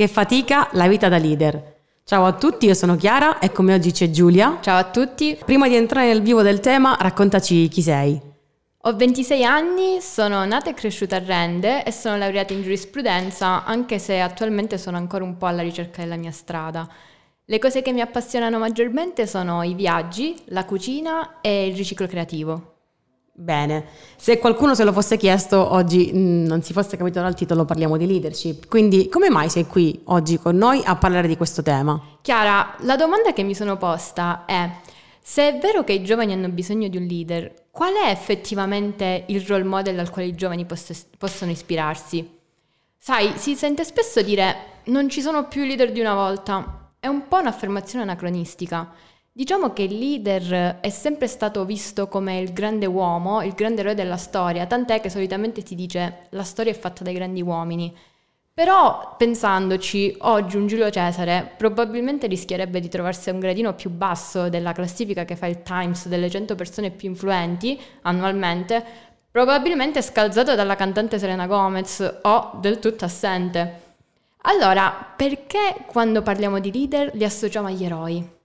Che fatica la vita da leader. Ciao a tutti, io sono Chiara e come oggi c'è Giulia. Ciao a tutti. Prima di entrare nel vivo del tema, raccontaci chi sei. Ho 26 anni, sono nata e cresciuta a Rende e sono laureata in giurisprudenza, anche se attualmente sono ancora un po' alla ricerca della mia strada. Le cose che mi appassionano maggiormente sono i viaggi, la cucina e il riciclo creativo. Bene, se qualcuno se lo fosse chiesto oggi mh, mm, non si fosse capito dal titolo parliamo di leadership, quindi come mai sei qui oggi con noi a parlare di questo tema? Chiara, la domanda che mi sono posta è se è vero che i giovani hanno bisogno di un leader, qual è effettivamente il role model al quale i giovani poss- possono ispirarsi? Sai, si sente spesso dire non ci sono più leader di una volta, è un po' un'affermazione anacronistica. Diciamo che il leader è sempre stato visto come il grande uomo, il grande eroe della storia, tant'è che solitamente si dice la storia è fatta dai grandi uomini. Però pensandoci, oggi un Giulio Cesare probabilmente rischierebbe di trovarsi a un gradino più basso della classifica che fa il Times delle 100 persone più influenti annualmente, probabilmente scalzato dalla cantante Selena Gomez o del tutto assente. Allora, perché quando parliamo di leader li associamo agli eroi?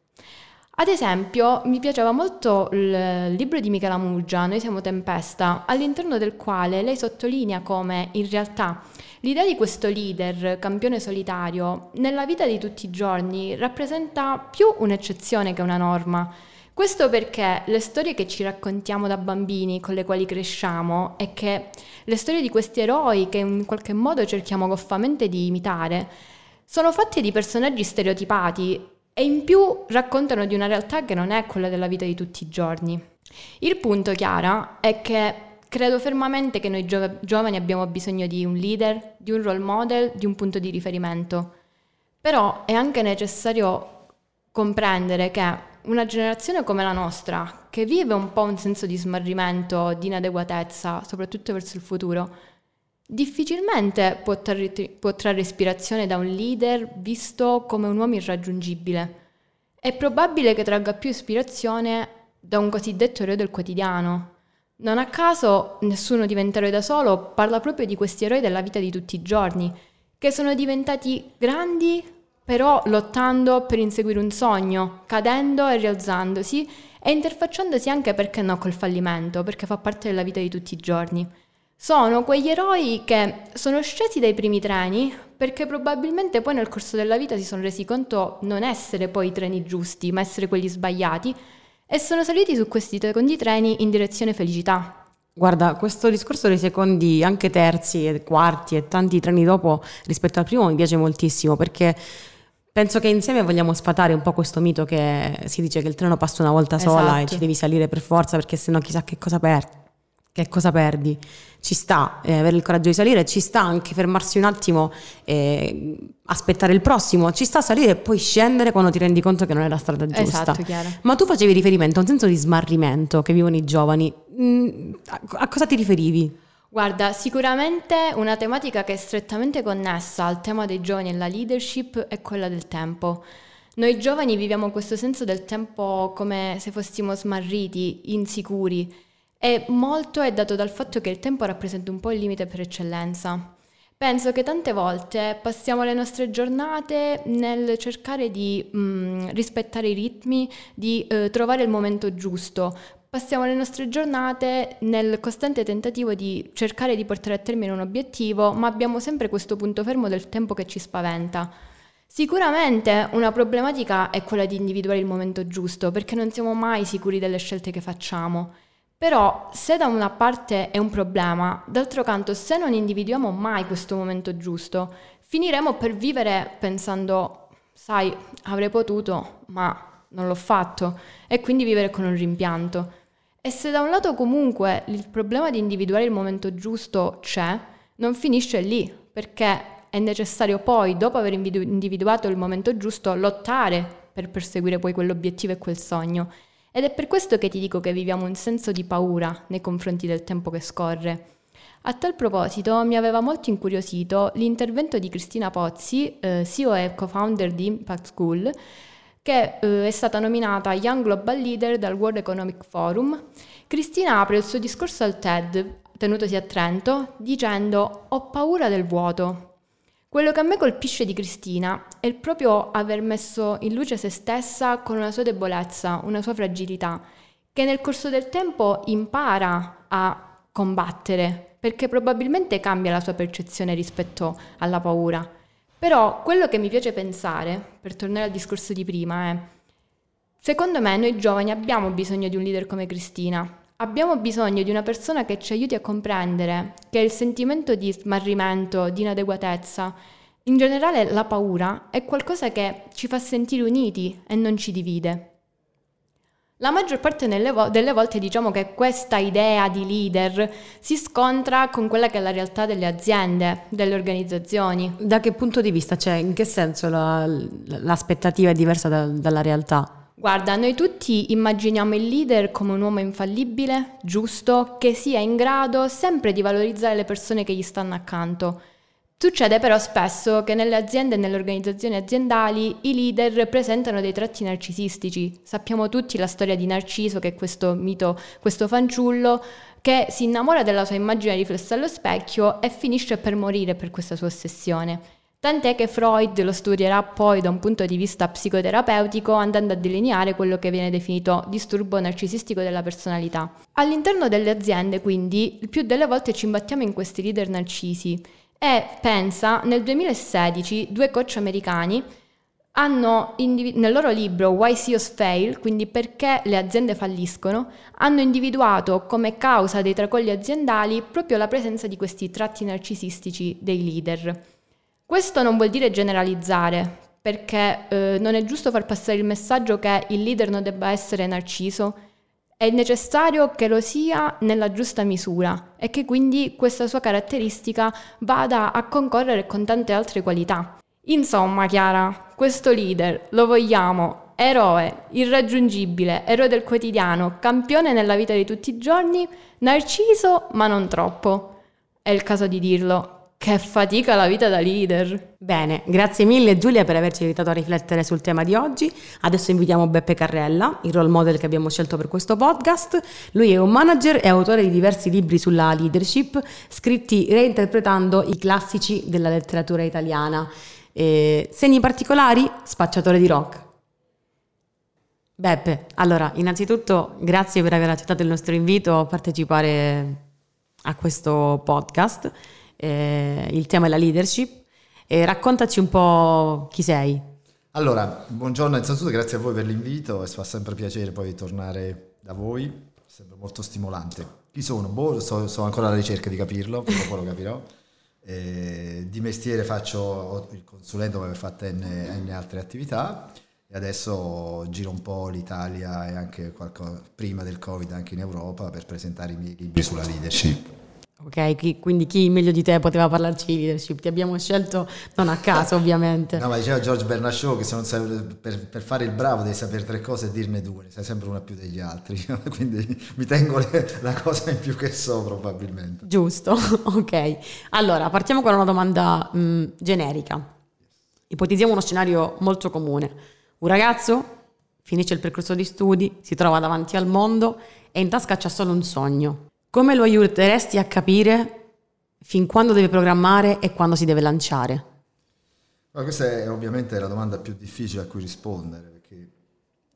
Ad esempio, mi piaceva molto il libro di Michela Muggia, Noi siamo Tempesta, all'interno del quale lei sottolinea come in realtà l'idea di questo leader, campione solitario, nella vita di tutti i giorni rappresenta più un'eccezione che una norma. Questo perché le storie che ci raccontiamo da bambini, con le quali cresciamo, e che le storie di questi eroi che in qualche modo cerchiamo goffamente di imitare, sono fatte di personaggi stereotipati e in più raccontano di una realtà che non è quella della vita di tutti i giorni. Il punto, Chiara, è che credo fermamente che noi gio- giovani abbiamo bisogno di un leader, di un role model, di un punto di riferimento. Però è anche necessario comprendere che una generazione come la nostra, che vive un po' un senso di smarrimento, di inadeguatezza, soprattutto verso il futuro, Difficilmente può, trarre, può trarre ispirazione da un leader visto come un uomo irraggiungibile. È probabile che tragga più ispirazione da un cosiddetto eroe del quotidiano. Non a caso nessuno diventa eroe da solo parla proprio di questi eroi della vita di tutti i giorni, che sono diventati grandi però lottando per inseguire un sogno, cadendo e rialzandosi e interfacciandosi anche perché no col fallimento, perché fa parte della vita di tutti i giorni. Sono quegli eroi che sono scesi dai primi treni perché probabilmente poi nel corso della vita si sono resi conto non essere poi i treni giusti, ma essere quelli sbagliati e sono saliti su questi secondi treni in direzione felicità. Guarda, questo discorso dei secondi, anche terzi e quarti e tanti treni dopo rispetto al primo mi piace moltissimo perché penso che insieme vogliamo sfatare un po' questo mito che si dice che il treno passa una volta sola esatto. e ci devi salire per forza perché sennò chissà che cosa perdi che cosa perdi? Ci sta eh, avere il coraggio di salire, ci sta anche fermarsi un attimo e aspettare il prossimo, ci sta salire e poi scendere quando ti rendi conto che non è la strada giusta. Esatto, chiaro. Ma tu facevi riferimento a un senso di smarrimento che vivono i giovani. Mm, a, a cosa ti riferivi? Guarda, sicuramente una tematica che è strettamente connessa al tema dei giovani e la leadership è quella del tempo. Noi giovani viviamo questo senso del tempo come se fossimo smarriti, insicuri e molto è dato dal fatto che il tempo rappresenta un po' il limite per eccellenza. Penso che tante volte passiamo le nostre giornate nel cercare di mh, mm, rispettare i ritmi, di eh, trovare il momento giusto. Passiamo le nostre giornate nel costante tentativo di cercare di portare a termine un obiettivo, ma abbiamo sempre questo punto fermo del tempo che ci spaventa. Sicuramente una problematica è quella di individuare il momento giusto, perché non siamo mai sicuri delle scelte che facciamo. Però se da una parte è un problema, d'altro canto se non individuiamo mai questo momento giusto, finiremo per vivere pensando, sai, avrei potuto, ma non l'ho fatto, e quindi vivere con un rimpianto. E se da un lato comunque il problema di individuare il momento giusto c'è, non finisce lì, perché è necessario poi, dopo aver individuato il momento giusto, lottare per perseguire poi quell'obiettivo e quel sogno. Ed è per questo che ti dico che viviamo un senso di paura nei confronti del tempo che scorre. A tal proposito mi aveva molto incuriosito l'intervento di Cristina Pozzi, eh, CEO e co-founder di Impact School, che eh, è stata nominata Young Global Leader dal World Economic Forum. Cristina apre il suo discorso al TED, tenutosi a Trento, dicendo ho paura del vuoto. Quello che a me colpisce di Cristina è proprio aver messo in luce se stessa con una sua debolezza, una sua fragilità, che nel corso del tempo impara a combattere perché probabilmente cambia la sua percezione rispetto alla paura. Però quello che mi piace pensare, per tornare al discorso di prima, è, secondo me noi giovani abbiamo bisogno di un leader come Cristina, abbiamo bisogno di una persona che ci aiuti a comprendere che il sentimento di smarrimento, di inadeguatezza, in generale la paura, è qualcosa che ci fa sentire uniti e non ci divide. La maggior parte delle volte diciamo che questa idea di leader si scontra con quella che è la realtà delle aziende, delle organizzazioni. Da che punto di vista? Cioè, in che senso la, l'aspettativa è diversa da, dalla realtà? Guarda, noi tutti immaginiamo il leader come un uomo infallibile, giusto, che sia in grado sempre di valorizzare le persone che gli stanno accanto Succede però spesso che nelle aziende e nelle organizzazioni aziendali i leader presentano dei tratti narcisistici. Sappiamo tutti la storia di Narciso, che è questo mito, questo fanciullo che si innamora della sua immagine riflessa allo specchio e finisce per morire per questa sua ossessione. Tant'è che Freud lo studierà poi da un punto di vista psicoterapeutico andando a delineare quello che viene definito disturbo narcisistico della personalità. All'interno delle aziende quindi il più delle volte ci imbattiamo in questi leader narcisi e pensa, nel 2016 due coach americani hanno individu- nel loro libro Why CEOs Fail, quindi perché le aziende falliscono, hanno individuato come causa dei tracolli aziendali proprio la presenza di questi tratti narcisistici dei leader. Questo non vuol dire generalizzare, perché eh, non è giusto far passare il messaggio che il leader non debba essere narciso è necessario che lo sia nella giusta misura e che quindi questa sua caratteristica vada a concorrere con tante altre qualità. Insomma, Chiara, questo leader lo vogliamo eroe, irraggiungibile, eroe del quotidiano, campione nella vita di tutti i giorni, narciso ma non troppo. È il caso di dirlo. Che fatica la vita da leader. Bene, grazie mille Giulia per averci aiutato a riflettere sul tema di oggi. Adesso invitiamo Beppe Carrella, il role model che abbiamo scelto per questo podcast. Lui è un manager e autore di diversi libri sulla leadership, scritti reinterpretando i classici della letteratura italiana. E segni particolari? Spacciatore di rock. Beppe, allora, innanzitutto grazie per aver accettato il nostro invito a partecipare a questo podcast eh, il tema è la leadership. E raccontaci un po' chi sei. Allora, buongiorno innanzitutto, grazie a voi per l'invito e fa sempre piacere poi tornare da voi, sembra molto stimolante. Chi sono? Boh, sto, sto ancora alla ricerca di capirlo, poi lo capirò. Eh, di mestiere faccio il consulente come ho fatto N, N altre attività e adesso giro un po' l'Italia e anche qualcosa, prima del Covid anche in Europa per presentare i miei libri sulla leadership. Ok, chi, quindi chi meglio di te poteva parlarci di leadership? Ti abbiamo scelto non a caso, ovviamente. No, ma diceva George Bernard Shaw che se non sai, per, per, fare il bravo devi sapere tre cose e dirne due, sai sempre una più degli altri. quindi mi tengo le, la cosa in più che so, probabilmente. Giusto, ok. Allora, partiamo con una domanda mh, mm, generica. Ipotizziamo uno scenario molto comune. Un ragazzo finisce il percorso di studi, si trova davanti al mondo e in tasca c'ha solo un sogno come lo aiuteresti a capire fin quando deve programmare e quando si deve lanciare? Ma questa è ovviamente la domanda più difficile a cui rispondere, perché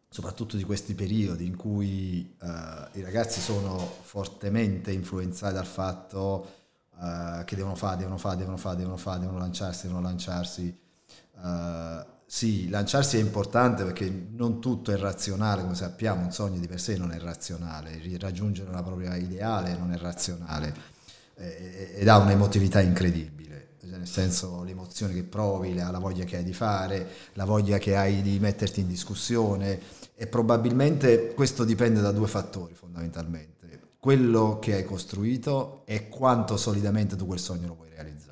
soprattutto di questi periodi in cui uh, i ragazzi sono fortemente influenzati dal fatto uh, che devono fare, devono fare, devono fare, devono fare, devono lanciarsi, devono lanciarsi. Uh, sì, lanciarsi è importante perché non tutto è razionale, come sappiamo, un sogno di per sé non è razionale, raggiungere una propria ideale non è razionale ed ha un'emotività incredibile, cioè, nel senso l'emozione che provi, la, voglia che hai di fare, la voglia che hai di metterti in discussione e probabilmente questo dipende da due fattori fondamentalmente, quello che hai costruito e quanto solidamente tu quel sogno lo vuoi realizzare.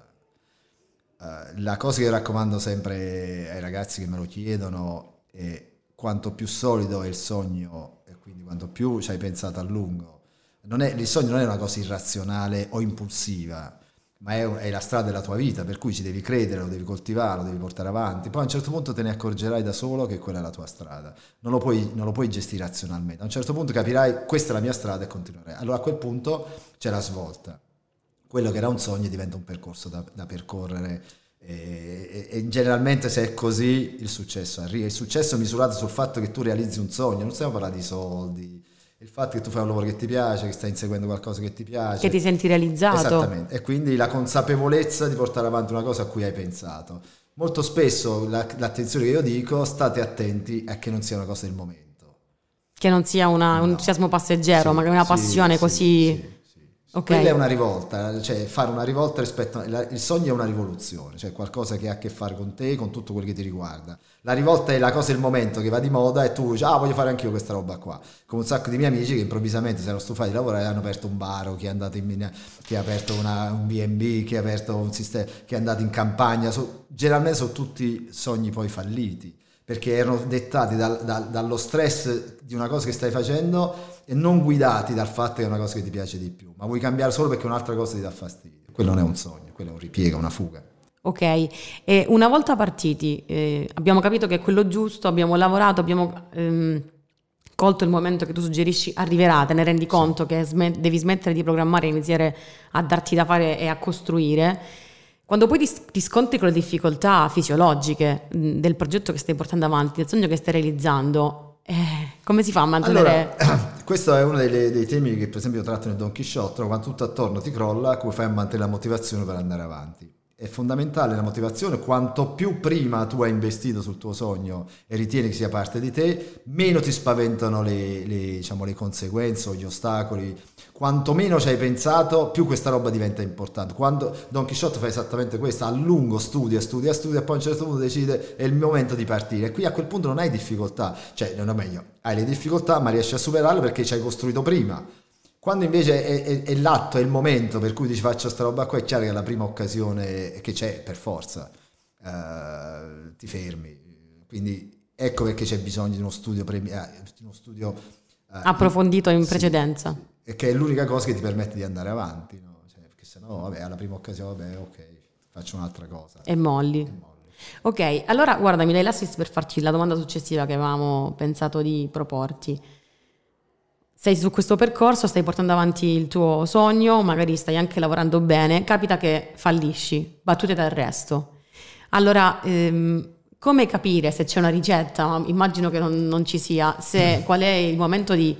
Uh, la cosa che raccomando sempre ai ragazzi che me lo chiedono è quanto più solido è il sogno e quindi quanto più ci hai pensato a lungo. È, il sogno non è una cosa irrazionale o impulsiva, ma è, è, la strada della tua vita, per cui ci devi credere, lo devi coltivare, lo devi portare avanti. Poi a un certo punto te ne accorgerai da solo che quella è la tua strada, non lo puoi, non lo puoi gestire razionalmente. A un certo punto capirai questa è la mia strada e continuerai. Allora a quel punto c'è la svolta. Quello che era un sogno diventa un percorso da, da percorrere. E, e, e, generalmente se è così il successo arriva. Il successo è misurato sul fatto che tu realizzi un sogno, non stiamo parlando di soldi, il fatto che tu fai un lavoro che ti piace, che stai inseguendo qualcosa che ti piace. Che ti senti realizzato. Esattamente, e quindi la consapevolezza di portare avanti una cosa a cui hai pensato. Molto spesso la, l'attenzione che io dico, state attenti a che non sia una cosa del momento. Che non sia una, no. un entusiasmo passeggero, sì, ma che una passione sì, così... Sì, Okay. Quella è una rivolta, cioè fare una rivolta rispetto a... Il sogno è una rivoluzione, cioè qualcosa che ha a che fare con te, con tutto quello che ti riguarda. La rivolta è la cosa del momento che va di moda e tu dici, ah voglio fare anch'io questa roba qua. Come un sacco di miei amici che improvvisamente si erano stufati di lavorare hanno aperto un bar o chi è andato in chi ha aperto una, un B&B, chi ha aperto un sistema, chi è andato in campagna. So, generalmente sono tutti sogni poi falliti perché erano dettati dal, dal, dallo stress di una cosa che stai facendo e non guidati dal fatto che è una cosa che ti piace di più, ma vuoi cambiare solo perché un'altra cosa ti dà fastidio. Quello non è un sogno, quello è un ripiego, una fuga. Ok, e una volta partiti eh, abbiamo capito che è quello giusto, abbiamo lavorato, abbiamo ehm, colto il momento che tu suggerisci arriverà, te ne rendi conto sì. che sm- devi smettere di programmare e iniziare a darti da fare e a costruire. Quando poi ti, ti scontri con le difficoltà fisiologiche mh, del progetto che stai portando avanti, del sogno che stai realizzando, eh, come si fa a mantenere... Allora, questo è uno dei, dei, temi che per esempio tratto nel Don Quixote, quando tutto attorno ti crolla, come fai a mantenere la motivazione per andare avanti? È fondamentale la motivazione, quanto più prima tu hai investito sul tuo sogno e ritieni che sia parte di te, meno ti spaventano le, le, diciamo, le conseguenze o gli ostacoli quanto meno ci hai pensato, più questa roba diventa importante. Quando Don Quixote fa esattamente questo, a lungo studia, studia, studia, e poi a un certo punto decide è il momento di partire. E qui a quel punto non hai difficoltà, cioè non è meglio, hai le difficoltà ma riesci a superarle perché ci hai costruito prima. Quando invece è, è, è l'atto, è il momento per cui dici faccio sta roba qua, è chiaro che è la prima occasione che c'è per forza, uh, ti fermi. Quindi ecco perché c'è bisogno di uno studio, premi- eh, di uno studio uh, approfondito in precedenza. Sì e che è l'unica cosa che ti permette di andare avanti, no? cioè, perché se no, vabbè, alla prima occasione, vabbè, ok, faccio un'altra cosa. E molli. E molli. Ok, allora guarda, mi dai l'assist per farci la domanda successiva che avevamo pensato di proporti. Sei su questo percorso, stai portando avanti il tuo sogno, magari stai anche lavorando bene, capita che fallisci, battute d'arresto. Allora, ehm, come capire se c'è una ricetta? Immagino che non, non ci sia, se, qual è il momento di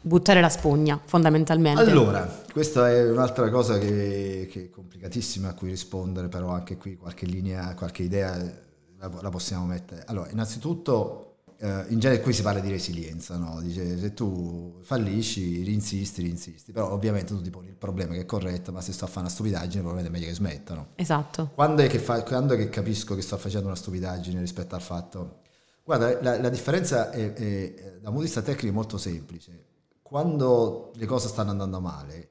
buttare la spugna fondamentalmente. Allora, questa è un'altra cosa che, che, è complicatissima a cui rispondere, però anche qui qualche linea, qualche idea la, la possiamo mettere. Allora, innanzitutto, eh, in genere qui si parla di resilienza, no? Dice, se tu fallisci, rinsisti, rinsisti, però ovviamente tu ti poni il problema che è corretto, ma se sto a fare una stupidaggine probabilmente è meglio che smettano. Esatto. Quando è che, fa, quando è che capisco che sto facendo una stupidaggine rispetto al fatto... Guarda, la, la differenza è, è, da un punto di vista tecnico è molto semplice quando le cose stanno andando male,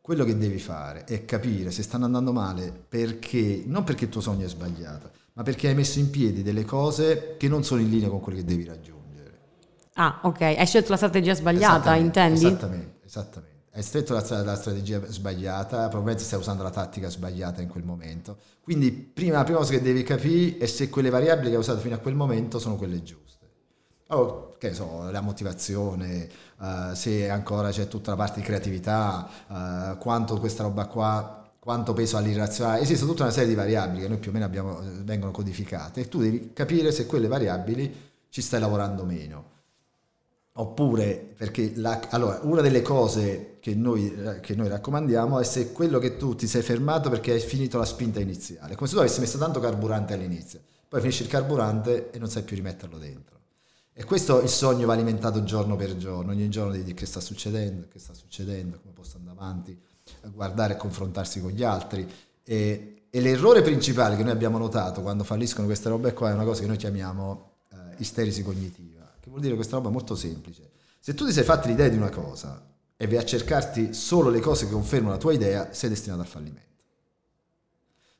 quello che devi fare è capire se stanno andando male perché, non perché il tuo sogno è sbagliato, ma perché hai messo in piedi delle cose che non sono in linea con quello che devi raggiungere. Ah, ok, hai scelto la strategia sbagliata, intendi? Esattamente, esattamente. Hai stretto la, la, strategia sbagliata, probabilmente stai usando la tattica sbagliata in quel momento. Quindi prima, la prima cosa che devi capire è se quelle variabili che hai usato fino a quel momento sono quelle giuste. Allora, che so, la motivazione, uh, se ancora c'è tutta la parte di creatività, uh, quanto questa roba qua, quanto peso all'irrazionale, esiste tutta una serie di variabili che noi più o meno abbiamo, eh, vengono codificate e tu devi capire se quelle variabili ci stai lavorando meno. Oppure, perché la, allora, una delle cose che noi, che noi, raccomandiamo è se quello che tu ti sei fermato perché hai finito la spinta iniziale, come se tu avessi messo tanto carburante all'inizio, poi finisci il carburante e non sai più rimetterlo dentro. E questo il sogno va alimentato giorno per giorno, ogni giorno di dire che sta succedendo, che sta succedendo, come posso andare avanti, guardare e confrontarsi con gli altri. E, e, l'errore principale che noi abbiamo notato quando falliscono queste robe qua è una cosa che noi chiamiamo eh, isterisi cognitiva, che vuol dire questa roba molto semplice. Se tu ti sei fatto l'idea di una cosa e vai a cercarti solo le cose che confermano la tua idea, sei destinato al fallimento.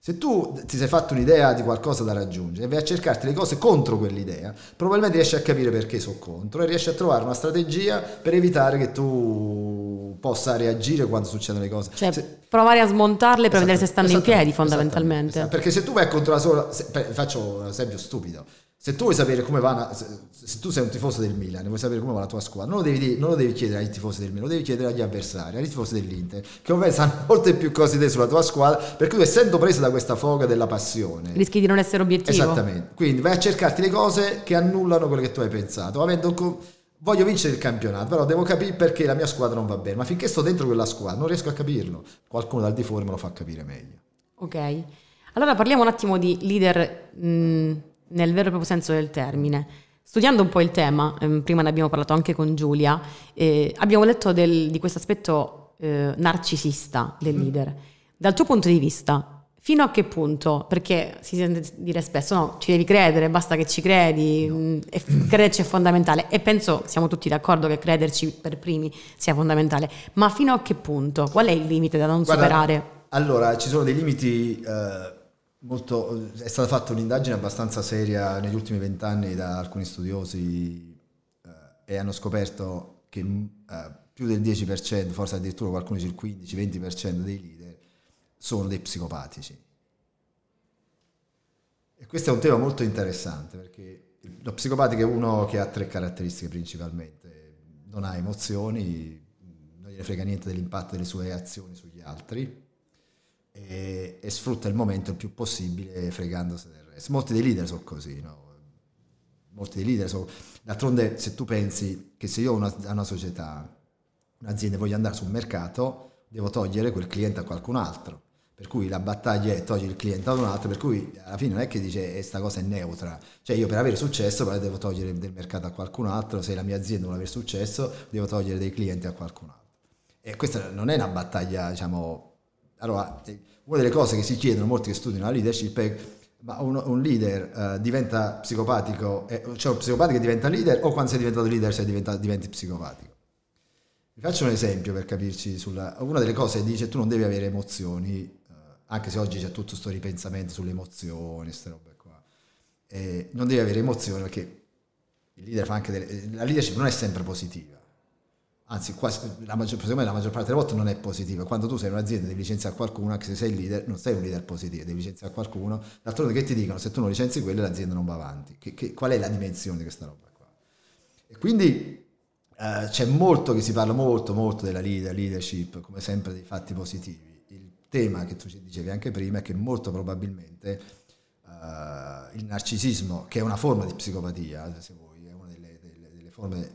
Se tu ti sei fatto un'idea di qualcosa da raggiungere e vai a cercarti le cose contro quell'idea, probabilmente riesci a capire perché sono contro e riesci a trovare una strategia per evitare che tu possa reagire quando succedono le cose. Cioè, se, provare a smontarle per vedere se stanno in piedi, fondamentalmente. Esatto, perché se tu vai contro la sola... Se, faccio un esempio stupido se tu vuoi sapere come va, una, se, se, tu sei un tifoso del Milan vuoi sapere come va la tua squadra, non lo, devi, non lo devi chiedere ai tifosi del Milan, lo devi chiedere agli avversari, ai tifosi dell'Inter, che ovviamente sanno molte più cose di te sulla tua squadra, perché tu essendo preso da questa foga della passione... Rischi di non essere obiettivo. Esattamente, quindi vai a cercarti le cose che annullano quello che tu hai pensato, avendo... Voglio vincere il campionato, però devo capire perché la mia squadra non va bene, ma finché sto dentro quella squadra non riesco a capirlo. Qualcuno dal di fuori me lo fa capire meglio. Ok, allora parliamo un attimo di leader... Mh nel vero e proprio senso del termine. Studiando un po' il tema, ehm, prima ne abbiamo parlato anche con Giulia, eh, abbiamo letto del, di questo aspetto eh, narcisista del mm. leader. Dal tuo punto di vista, fino a che punto? Perché si sente dire spesso, no, ci devi credere, basta che ci credi, no. mm, crederci è fondamentale. E penso, siamo tutti d'accordo che crederci per primi sia fondamentale. Ma fino a che punto? Qual è il limite da non Guarda, superare? Allora, ci sono dei limiti... Uh Molto, è stata fatta un'indagine abbastanza seria negli ultimi vent'anni da alcuni studiosi eh, e hanno scoperto che eh, più del 10%, forse addirittura qualcuno dice il 15-20% dei leader sono dei psicopatici. E questo è un tema molto interessante perché lo psicopatico è uno che ha tre caratteristiche principalmente. Non ha emozioni, non gliene frega niente dell'impatto delle sue azioni sugli altri e, e, sfrutta il momento il più possibile fregandosi del resto. Molti dei leader sono così, no? Molti dei leader sono... D'altronde se tu pensi che se io ho una, una società, un'azienda voglio andare sul mercato, devo togliere quel cliente a qualcun altro. Per cui la battaglia è togliere il cliente ad un altro, per cui alla fine non è che dice questa eh, cosa è neutra. Cioè io per avere successo però devo togliere del mercato a qualcun altro, se la mia azienda vuole avere successo devo togliere dei clienti a qualcun altro. E questa non è una battaglia, diciamo, allora, eh, una delle cose che si chiedono molti che studiano la leadership è ma un, un leader uh, diventa psicopatico, eh, cioè un psicopatico che diventa leader o quando sei diventato leader sei diventato, diventi psicopatico? Vi faccio un esempio per capirci. Sulla, una delle cose dice tu non devi avere emozioni, uh, anche se oggi c'è tutto questo ripensamento sulle emozioni, queste robe qua. Eh, non devi avere emozioni perché leader delle, la leadership non è sempre positiva anzi quasi, la, maggior, la maggior parte delle volte non è positiva. Quando tu sei un'azienda devi licenziare qualcuno, anche se sei il leader, non sei un leader positivo, devi licenziare qualcuno. D'altronde che ti dicono, se tu non licenzi quello l'azienda non va avanti. Che, che, qual è la dimensione di questa roba qua? E quindi eh, c'è molto che si parla molto, molto della leader, leadership, come sempre dei fatti positivi. Il tema che tu ci dicevi anche prima è che molto probabilmente eh, il narcisismo, che è una forma di psicopatia, se vuoi, è una delle, delle, delle forme...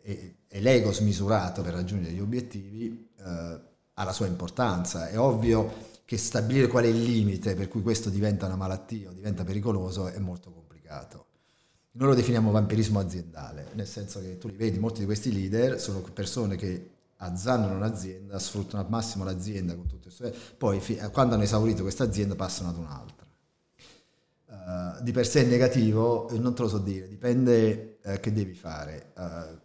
Eh, e l'ego smisurato per raggiungere gli obiettivi eh, ha la sua importanza. È ovvio che stabilire qual è il limite per cui questo diventa una malattia o diventa pericoloso è molto complicato. Noi lo definiamo vampirismo aziendale, nel senso che tu li vedi, molti di questi leader sono persone che azzannano un'azienda, sfruttano al massimo l'azienda con tutte le sue... poi quando hanno esaurito questa azienda passano ad un'altra. Uh, di per sé è negativo, non te lo so dire, dipende uh, che devi fare. Uh,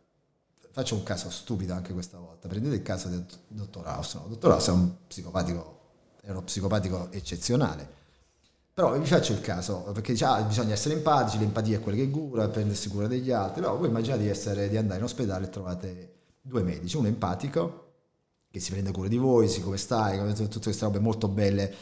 faccio un caso stupido anche questa volta. Prendete il caso del dottor House. No? Il dottor House è un psicopatico, è uno psicopatico eccezionale. Però vi faccio il caso, perché dice, ah, bisogna essere empatici, l'empatia è quella che cura, prendersi cura degli altri. Però voi immaginate di, essere, di andare in ospedale e trovate due medici, uno empatico, che si prende cura di voi, si come stai, come tutte queste robe molto belle,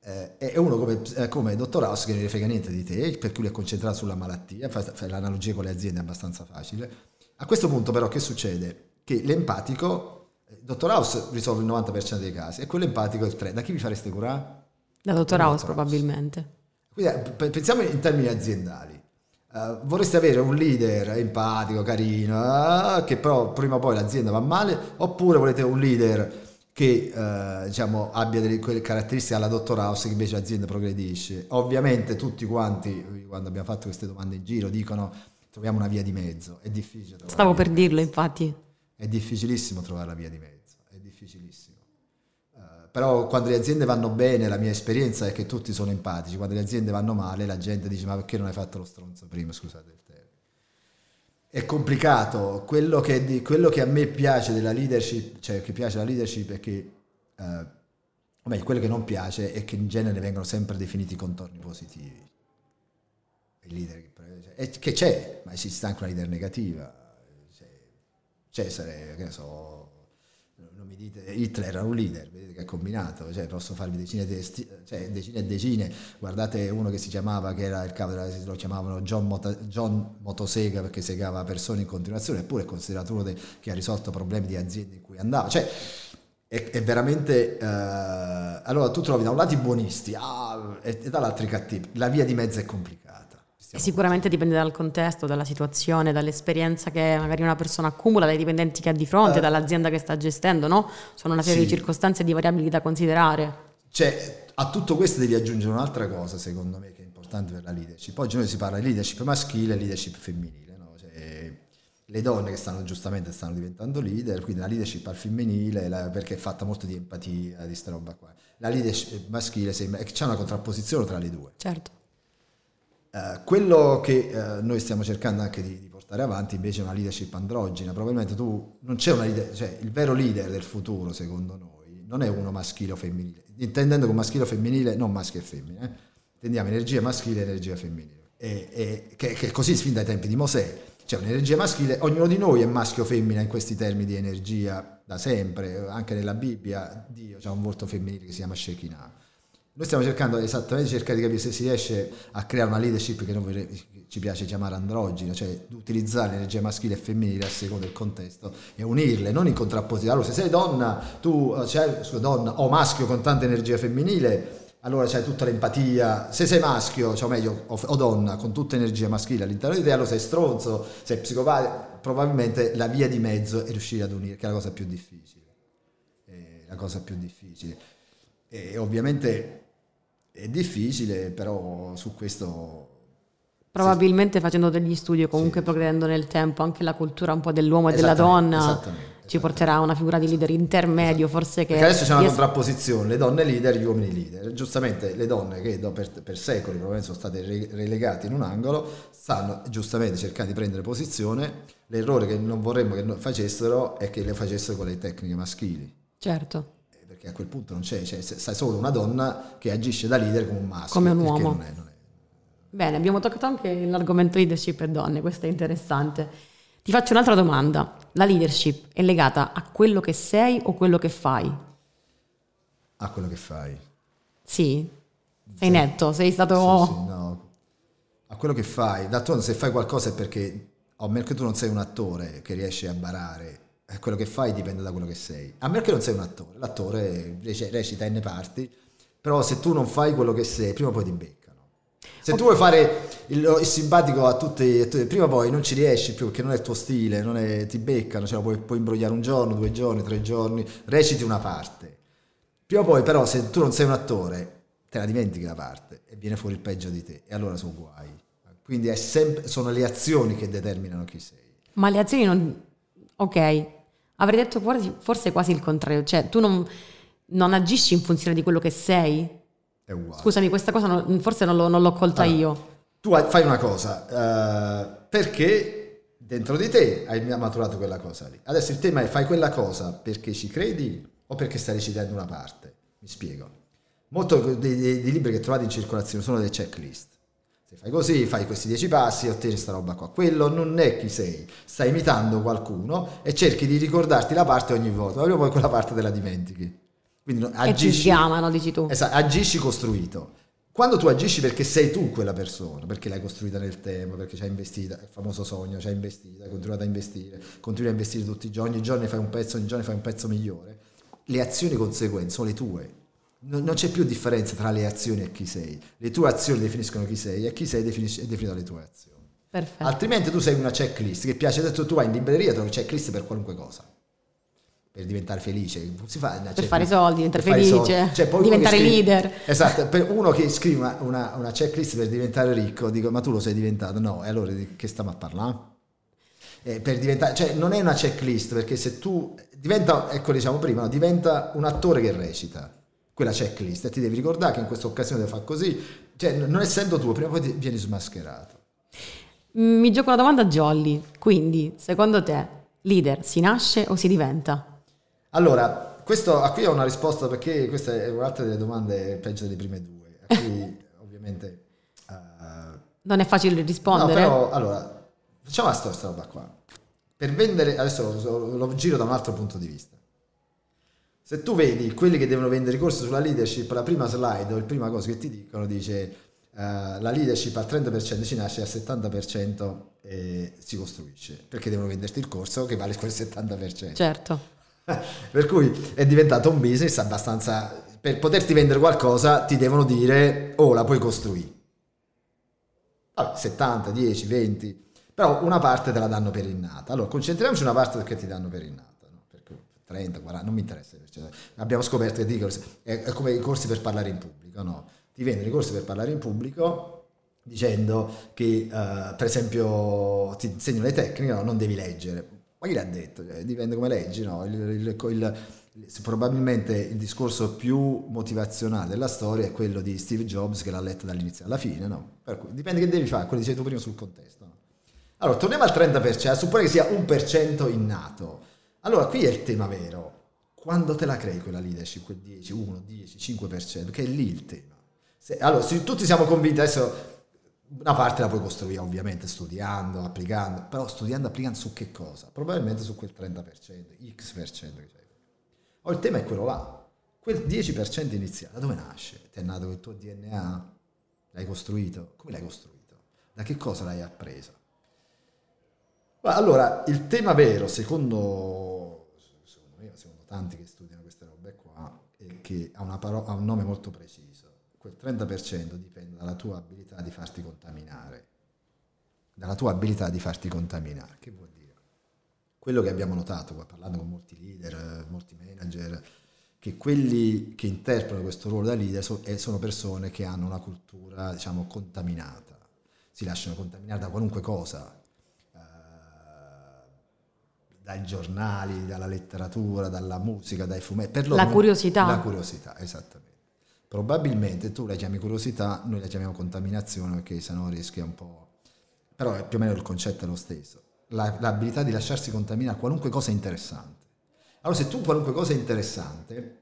eh, e uno come, eh, come dottor House che non ne frega niente di te, per cui è concentrato sulla malattia, fa, fa l'analogia con le aziende è abbastanza facile a questo punto però che succede? Che l'empatico, il eh, dottor House risolve il 90% dei casi e quello empatico è il 3%. Da chi vi fareste curare? Da dottor House probabilmente. Quindi, eh, pensiamo in termini aziendali. Uh, vorreste avere un leader empatico, carino, uh, che però prima o poi l'azienda va male, oppure volete un leader che uh, diciamo, abbia delle quelle caratteristiche alla dottor House che invece l'azienda progredisce. Ovviamente tutti quanti, quando abbiamo fatto queste domande in giro, dicono troviamo una via di mezzo. È difficile. Stavo per dirlo, infatti. È difficilissimo trovare la via di mezzo, è difficilissimo. Uh, però quando le aziende vanno bene, la mia esperienza è che tutti sono empatici. Quando le aziende vanno male, la gente dice: Ma perché non hai fatto lo stronzo prima? Scusate il termine. È complicato. Quello che, di, quello che, a me piace della leadership, cioè che piace la leadership, è che uh, o meglio, quello che non piace è che in genere vengono sempre definiti contorni positivi. Il leader che, c'è, ma esiste anche una leader negativa. Cesare, che ne so, non mi dite, Hitler era un leader, vedete che ha combinato, cioè posso farvi decine, de, cioè decine e decine, guardate uno che si chiamava, che era il capo della, lo chiamavano John, Mota, John Motosega perché segava persone in continuazione, eppure è considerato uno de, che ha risolto problemi di aziende in cui andava, cioè è, è veramente... Eh, allora tu trovi da un lato i buonisti ah, e, e dall'altro i cattivi, la via di mezzo è complicata. Sicuramente dipende dal contesto, dalla situazione, dall'esperienza che magari una persona accumula, dai dipendenti che ha di fronte, eh. dall'azienda che sta gestendo, no? Sono una serie sì. di circostanze e di variabili da considerare. Cioè, a tutto questo devi aggiungere un'altra cosa, secondo me, che è importante per la leadership. Oggi noi si parla di leadership maschile e leadership femminile, no? Cioè, le donne che stanno giustamente stanno diventando leader, quindi la leadership al femminile, la, perché è fatta molto di empatia, di sta roba qua. La leadership maschile sembra, c'è una contrapposizione tra le due. Certo. Uh, quello che uh, noi stiamo cercando anche di, di, portare avanti invece è una leadership androgena. Probabilmente tu non c'è una leader, cioè il vero leader del futuro, secondo noi, non è uno maschile o femminile. Intendendo con maschile o femminile, non maschio e femmine, eh? intendiamo energia maschile e energia femminile. E, e, che, che, è così fin dai tempi di Mosè. C'è un'energia maschile, ognuno di noi è maschio o femmina in questi termini di energia da sempre, anche nella Bibbia Dio ha un volto femminile che si chiama Shekinah noi stiamo cercando esattamente cercare di capire se si riesce a creare una leadership che noi ci piace chiamare androgina, cioè utilizzare l'energia maschile e femminile a seconda del contesto e unirle, non in contrapposizione. Allora, se sei donna, tu cioè, scusa, donna o maschio con tanta energia femminile, allora c'hai tutta l'empatia. Se sei maschio, cioè meglio, o, o, donna con tutta energia maschile all'interno di te, allora sei stronzo, sei psicopatico. Probabilmente la via di mezzo è riuscire ad unire, che è la cosa più difficile. È la cosa più difficile. E ovviamente è difficile, però su questo... Probabilmente facendo degli studi o comunque sì. progredendo nel tempo, anche la cultura un po' dell'uomo e della donna ci porterà a una figura di leader intermedio, forse che... Perché adesso c'è una contrapposizione, le donne leader gli uomini leader. Giustamente le donne che per, per secoli probabilmente sono state relegate in un angolo, stanno giustamente cercando di prendere posizione. L'errore che non vorremmo che facessero è che le facessero con le tecniche maschili. Certo perché a quel punto non c'è, cioè, sai solo una donna che agisce da leader come un maschio. Come un uomo. Non è, non è. Bene, abbiamo toccato anche l'argomento leadership e donne, questo è interessante. Ti faccio un'altra domanda. La leadership è legata a quello che sei o quello che fai? A quello che fai. Sì? Sei sì. netto? Sei stato... Sì, sì, no. A quello che fai. D'altronde se fai qualcosa è perché, o meno che tu non sei un attore che riesce a barare quello che fai dipende da quello che sei. A meno che non sei un attore, l'attore recita in parti, però se tu non fai quello che sei, prima o poi ti beccano. Se tu vuoi fare il, il simpatico a tutti, prima o poi non ci riesci più perché non è il tuo stile, è, ti beccano, cioè puoi, puoi imbrogliare un giorno, due giorni, tre giorni, reciti una parte. Prima o poi però se tu non sei un attore, te la dimentichi la parte e viene fuori il peggio di te e allora sono guai. Quindi sempre, sono le azioni che determinano chi sei. Ma le azioni non... Ok, Avrei detto forse quasi il contrario, cioè tu non, non agisci in funzione di quello che sei. È uguale. Scusami, questa cosa non, forse non, lo, non, l'ho colta allora, io. Tu fai una cosa, uh, perché dentro di te hai maturato quella cosa lì. Adesso il tema è fai quella cosa perché ci credi o perché stai recitando una parte. Mi spiego. Molto dei, dei, dei libri che trovate in circolazione sono dei checklist. Se fai così, fai questi dieci passi ottieni questa roba qua. Quello non è chi sei, stai imitando qualcuno e cerchi di ricordarti la parte ogni volta, proprio poi quella parte te la dimentichi. Quindi agisci, e ti chiamano, dici tu. Esatto, agisci costruito. Quando tu agisci perché sei tu quella persona, perché l'hai costruita nel tempo, perché ci hai investito, il famoso sogno, ci hai investito, hai continuato a investire, continui a investire tutti i giorni, ogni giorno fai un pezzo, ogni giorno fai un pezzo migliore, le azioni conseguenti sono le tue non, non, c'è più differenza tra le azioni e chi sei. Le tue azioni definiscono chi sei e chi sei definisce, è definito dalle tue azioni. Perfetto. Altrimenti tu sei una checklist che piace, detto tu vai in libreria, trovi checklist per qualunque cosa. Per diventare felice, si fa per fare i soldi, diventare felice, cioè, diventare scrive, leader. Esatto, per uno che scrive una, una, una, checklist per diventare ricco, dico ma tu lo sei diventato? No, e allora di che stiamo a parlare? Eh, per diventare, cioè non è una checklist perché se tu diventa, ecco diciamo prima, no, diventa un attore che recita quella checklist e ti devi ricordare che in questa occasione devi fare così, cioè non essendo tu, prima o poi vieni smascherato. Mm, mi gioco una domanda jolly, quindi secondo te leader si nasce o si diventa? Allora, questo, a qui ho una risposta perché questa è un'altra delle domande peggio delle prime due. A cui ovviamente... Uh, non è facile rispondere. No, però, allora, facciamo questa roba qua. Per vendere, adesso lo, lo giro da un altro punto di vista. Se tu vedi quelli che devono vendere i corsi sulla leadership, la prima slide o la prima cosa che ti dicono dice uh, la leadership al 30% ci nasce, al 70% e si costruisce, perché devono venderti il corso che vale quel 70%. Certo. per cui è diventato un business abbastanza... Per poterti vendere qualcosa ti devono dire, oh, la puoi costruire. Vabbè, 70, 10, 20, però una parte te la danno per innata. Allora, concentriamoci una parte che ti danno per innata. 30, 40, non mi interessa. Cioè, abbiamo scoperto che è, è, come i corsi per parlare in pubblico, no? Ti vendono i corsi per parlare in pubblico dicendo che, uh, per esempio, ti insegnano le tecniche, no? non devi leggere. Ma chi l'ha detto? Cioè, dipende come leggi, no? Il, il, il, probabilmente il discorso più motivazionale della storia è quello di Steve Jobs che l'ha letto dall'inizio alla fine, no? Cui, dipende che devi fare, quello dicevi tu prima sul contesto. Allora, torniamo al 30%, suppone che sia un per cento innato. Allora, qui è il tema vero. Quando te la crei quella leadership, quel 10, 1, 10, 5%, che è lì il tema. Se, allora, se tutti siamo convinti, adesso una parte la puoi costruire ovviamente studiando, applicando, però studiando, applicando su che cosa? Probabilmente su quel 30%, X% che c'è. O il tema è quello là, quel 10% iniziale, da dove nasce? Ti è nato il tuo DNA? L'hai costruito? Come l'hai costruito? Da che cosa l'hai appresa? Allora, il tema vero, secondo, secondo me, secondo tanti che studiano queste robe qua, è che ha, paro- ha un nome molto preciso. Quel 30% dipende dalla tua abilità di farti contaminare. Dalla tua abilità di farti contaminare. Che vuol dire? Quello che abbiamo notato qua, parlando con molti leader, molti manager, che quelli che interpretano questo ruolo da leader sono persone che hanno una cultura, diciamo, contaminata. Si lasciano contaminare da qualunque cosa, dai giornali, dalla letteratura, dalla musica, dai fumetti. Per loro, la curiosità. La curiosità, esattamente. Probabilmente tu la chiami curiosità, noi la chiamiamo contaminazione perché sennò rischia un po'... Però è più o meno il concetto è lo stesso. La, l'abilità di lasciarsi contaminare a qualunque cosa interessante. Allora se tu qualunque cosa è interessante,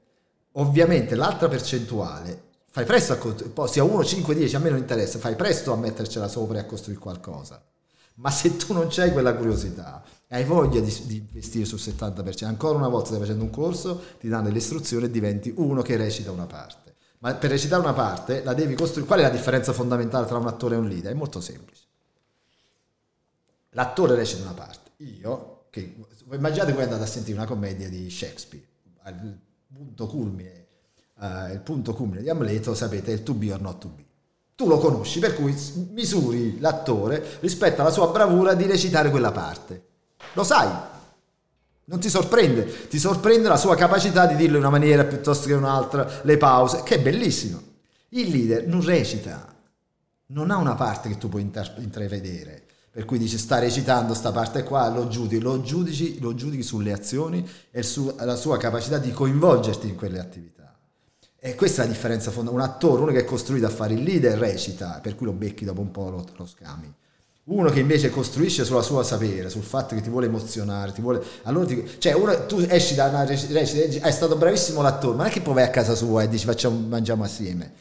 ovviamente l'altra percentuale fai presto a sia 1, 5, 10, a me non interessa, fai presto a mettercela sopra e a costruire qualcosa. Ma se tu non c'hai quella curiosità, hai voglia di, di, investire sul 70%, ancora una volta stai facendo un corso, ti danno le istruzioni e diventi uno che recita una parte. Ma per recitare una parte la devi costruire. Qual è la differenza fondamentale tra un attore e un leader? È molto semplice. L'attore recita una parte. Io, che immaginate voi andate a sentire una commedia di Shakespeare, al punto culmine, uh, il punto culmine di Amleto, sapete, è il to be or not to be. Tu lo conosci, per cui misuri l'attore rispetto alla sua bravura di recitare quella parte. Lo sai, non ti sorprende, ti sorprende la sua capacità di dirlo in una maniera piuttosto che un'altra, le pause, che è bellissimo. Il leader non recita, non ha una parte che tu puoi intravedere, per cui dice sta recitando sta parte qua, lo giudichi, lo giudici, lo giudichi sulle azioni e sulla sua capacità di coinvolgerti in quelle attività. E questa è la differenza fondamentale. Un attore, uno che è costruito a fare il leader, recita, per cui lo becchi dopo un po', lo, lo scami uno che invece costruisce sulla sua sapere, sul fatto che ti vuole emozionare, ti vuole... Allora ti... Cioè, uno, tu esci da una recita e dici, è stato bravissimo l'attore, ma non è che poi vai a casa sua e dici facciamo, mangiamo assieme.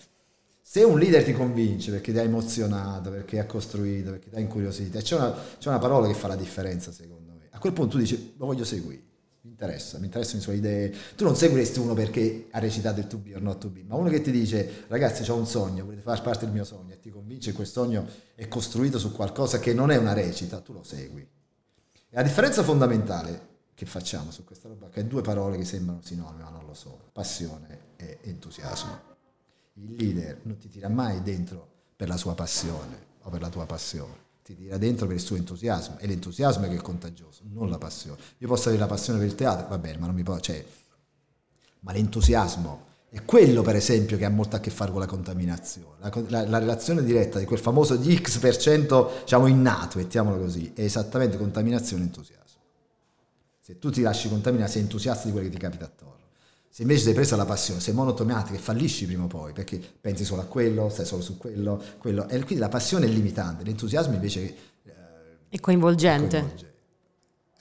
Se un leader ti convince perché ti ha emozionato, perché ha costruito, perché ti ha incuriosito, c'è una, c'è una parola che fa la differenza secondo me. A quel punto tu dici, lo voglio seguire mi interessa, mi interessano le sue idee. Tu non seguiresti uno perché ha recitato il to be or not to be, ma uno che ti dice ragazzi ho un sogno, volete far parte del mio sogno e ti convince che quel sogno è costruito su qualcosa che non è una recita, tu lo segui. E la differenza fondamentale che facciamo su questa roba, che è due parole che sembrano sinonime, ma non lo sono, passione e entusiasmo. Il leader non ti tira mai dentro per la sua passione o per la tua passione ti tira dentro per il suo entusiasmo e l'entusiasmo è che è contagioso, non la passione. Io posso avere la passione per il teatro, va bene, ma non mi può, cioè, ma l'entusiasmo è quello per esempio che ha molto a che fare con la contaminazione. La, la, la relazione diretta di quel famoso di X% diciamo innato, mettiamolo così, è esattamente contaminazione e entusiasmo. Se tu ti lasci contaminare, sei entusiasta di quello che ti capita attorno. Se invece sei presa la passione, sei monotomatica e fallisci prima o poi, perché pensi solo a quello, stai solo su quello, quello. E quindi la passione è limitante, l'entusiasmo invece eh, è coinvolgente. È coinvolgente.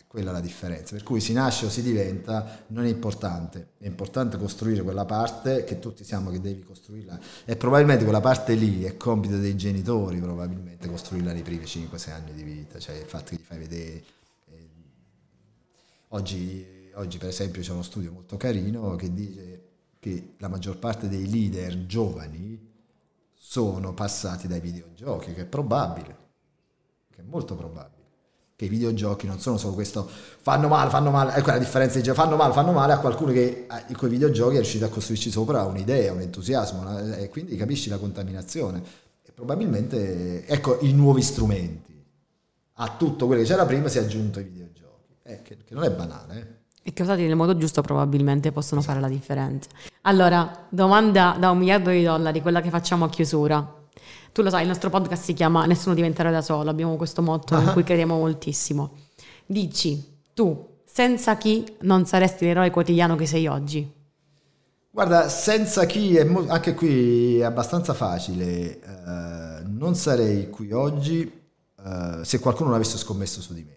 quella è la differenza. Per cui si nasce o si diventa non è importante, è importante costruire quella parte che tutti siamo che devi costruirla e probabilmente quella parte lì è compito dei genitori, probabilmente costruirla nei primi 5-6 anni di vita, cioè il fatto che gli fai vedere... Eh, oggi, oggi per esempio c'è uno studio molto carino che dice che la maggior parte dei leader giovani sono passati dai videogiochi, che è probabile, che è molto probabile che i videogiochi non sono solo questo fanno male, fanno male, ecco la differenza di fanno male, fanno male a qualcuno che in quei videogiochi è riuscito a costruirci sopra un'idea, un entusiasmo e quindi capisci la contaminazione e probabilmente ecco i nuovi strumenti a tutto quello che c'era prima si è aggiunto i videogiochi, eh, che, che non è banale. Eh. E che usati nel modo giusto probabilmente possono fare la differenza. Allora, domanda da un miliardo di dollari, quella che facciamo a chiusura. Tu lo sai, il nostro podcast si chiama Nessuno diventerà da solo, abbiamo questo motto in cui crediamo moltissimo. Dici, tu, senza chi non saresti l'eroe quotidiano che sei oggi? Guarda, senza chi, è mo- anche qui è abbastanza facile, uh, non sarei qui oggi uh, se qualcuno non avesse scommesso su di me.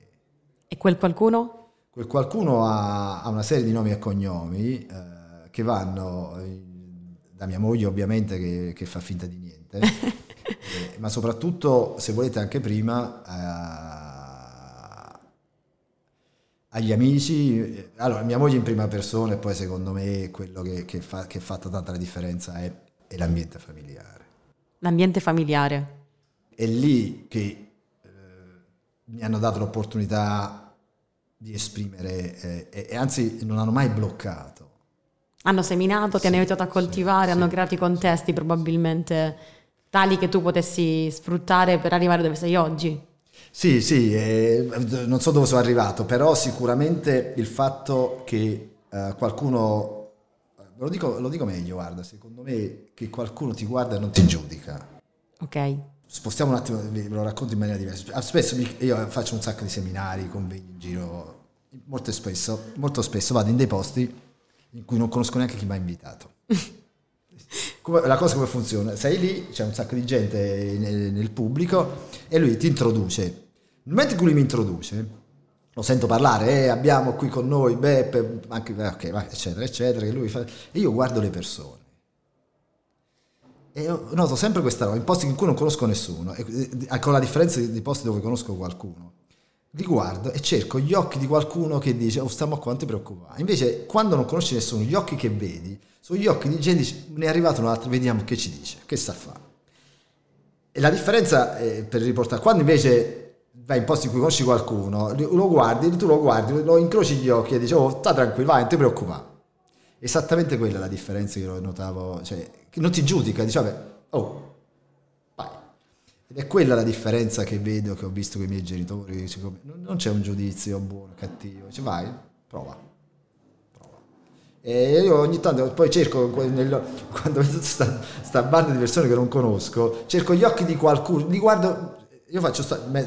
E quel qualcuno? Quel qualcuno ha, ha una serie di nomi e cognomi eh, che vanno da mia moglie ovviamente che, che fa finta di niente, eh, ma soprattutto se volete anche prima eh, agli amici. Allora, mia moglie in prima persona e poi secondo me quello che, che, fa, che ha fatto tanta la differenza è, è l'ambiente familiare. L'ambiente familiare. È lì che eh, mi hanno dato l'opportunità di esprimere eh, e, anzi non hanno mai bloccato. Hanno seminato, sì, ti hanno aiutato a coltivare, sì, hanno sì. creato i contesti probabilmente tali che tu potessi sfruttare per arrivare dove sei oggi. Sì, sì, eh, non so dove sono arrivato, però sicuramente il fatto che eh, qualcuno, lo dico, lo dico meglio, guarda, secondo me che qualcuno ti guarda e non ti giudica. Ok spostiamo un attimo, ve lo racconto in maniera diversa. Ah, spesso io faccio un sacco di seminari, convegni in giro, molto spesso, molto spesso vado in dei posti in cui non conosco neanche chi mi ha invitato. la cosa come funziona? Sei lì, c'è un sacco di gente nel, nel pubblico e lui ti introduce. Nel momento in cui lui mi introduce, lo sento parlare, eh, abbiamo qui con noi Beppe, anche, ok, eccetera, eccetera, fa, e io guardo le persone e noto sempre questa roba, in posti in cui non conosco nessuno, con la differenza di posti dove conosco qualcuno. Li guardo e cerco gli occhi di qualcuno che dice, oh stiamo qua, non ti preoccupare. Invece quando non conosci nessuno, gli occhi che vedi sono gli occhi di gente dice, ne è arrivato un altro, vediamo che ci dice, che sta a fare. E la differenza, è per riportare, quando invece vai in posti in cui conosci qualcuno, lo guardi, tu lo guardi, lo incroci gli occhi e dici, oh sta tranquillo, vai, non ti preoccupare. Esattamente quella la differenza che io notavo, cioè non ti giudica, dice vabbè, oh, vai. Ed è quella la differenza che vedo, che ho visto con i miei genitori, non c'è un giudizio buono, cattivo, dice vai, prova. E io ogni tanto poi cerco, nel, quando vedo sta, sta banda di persone che non conosco, cerco gli occhi di qualcuno, li guardo io faccio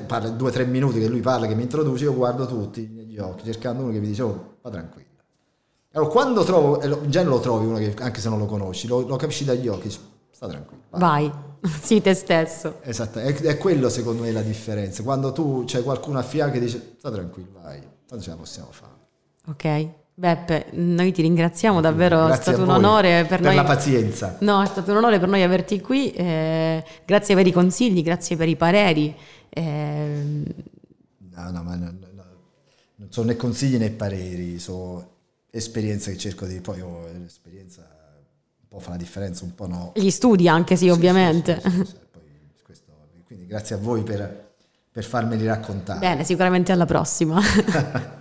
parla due o tre minuti che lui parla, che mi introduce, io guardo tutti negli occhi, cercando uno che mi dice, oh, va tranquillo. Allora, quando trovo, genere lo trovi uno che anche se non lo conosci, lo, lo capisci dagli occhi, sta tranquillo. Vai, vai. sì, te stesso. Esatto, è, è, quello secondo me la differenza. Quando tu c'è qualcuno a fianco che dice, sta tranquillo, vai, tanto ce la possiamo fare. Ok. Beppe, noi ti ringraziamo davvero, grazie è stato un onore per, per noi. la pazienza. No, è stato un onore per noi averti qui, eh, grazie per i consigli, grazie per i pareri. Eh... No, no, ma no, no, non sono né consigli né pareri, sono esperienza che cerco di poi oh, l'esperienza un po' fa la differenza, un po' no. Gli studi anche sì, sì ovviamente. Sì, sì, questo, quindi grazie a voi per, per farmeli raccontare. Bene, sicuramente alla prossima.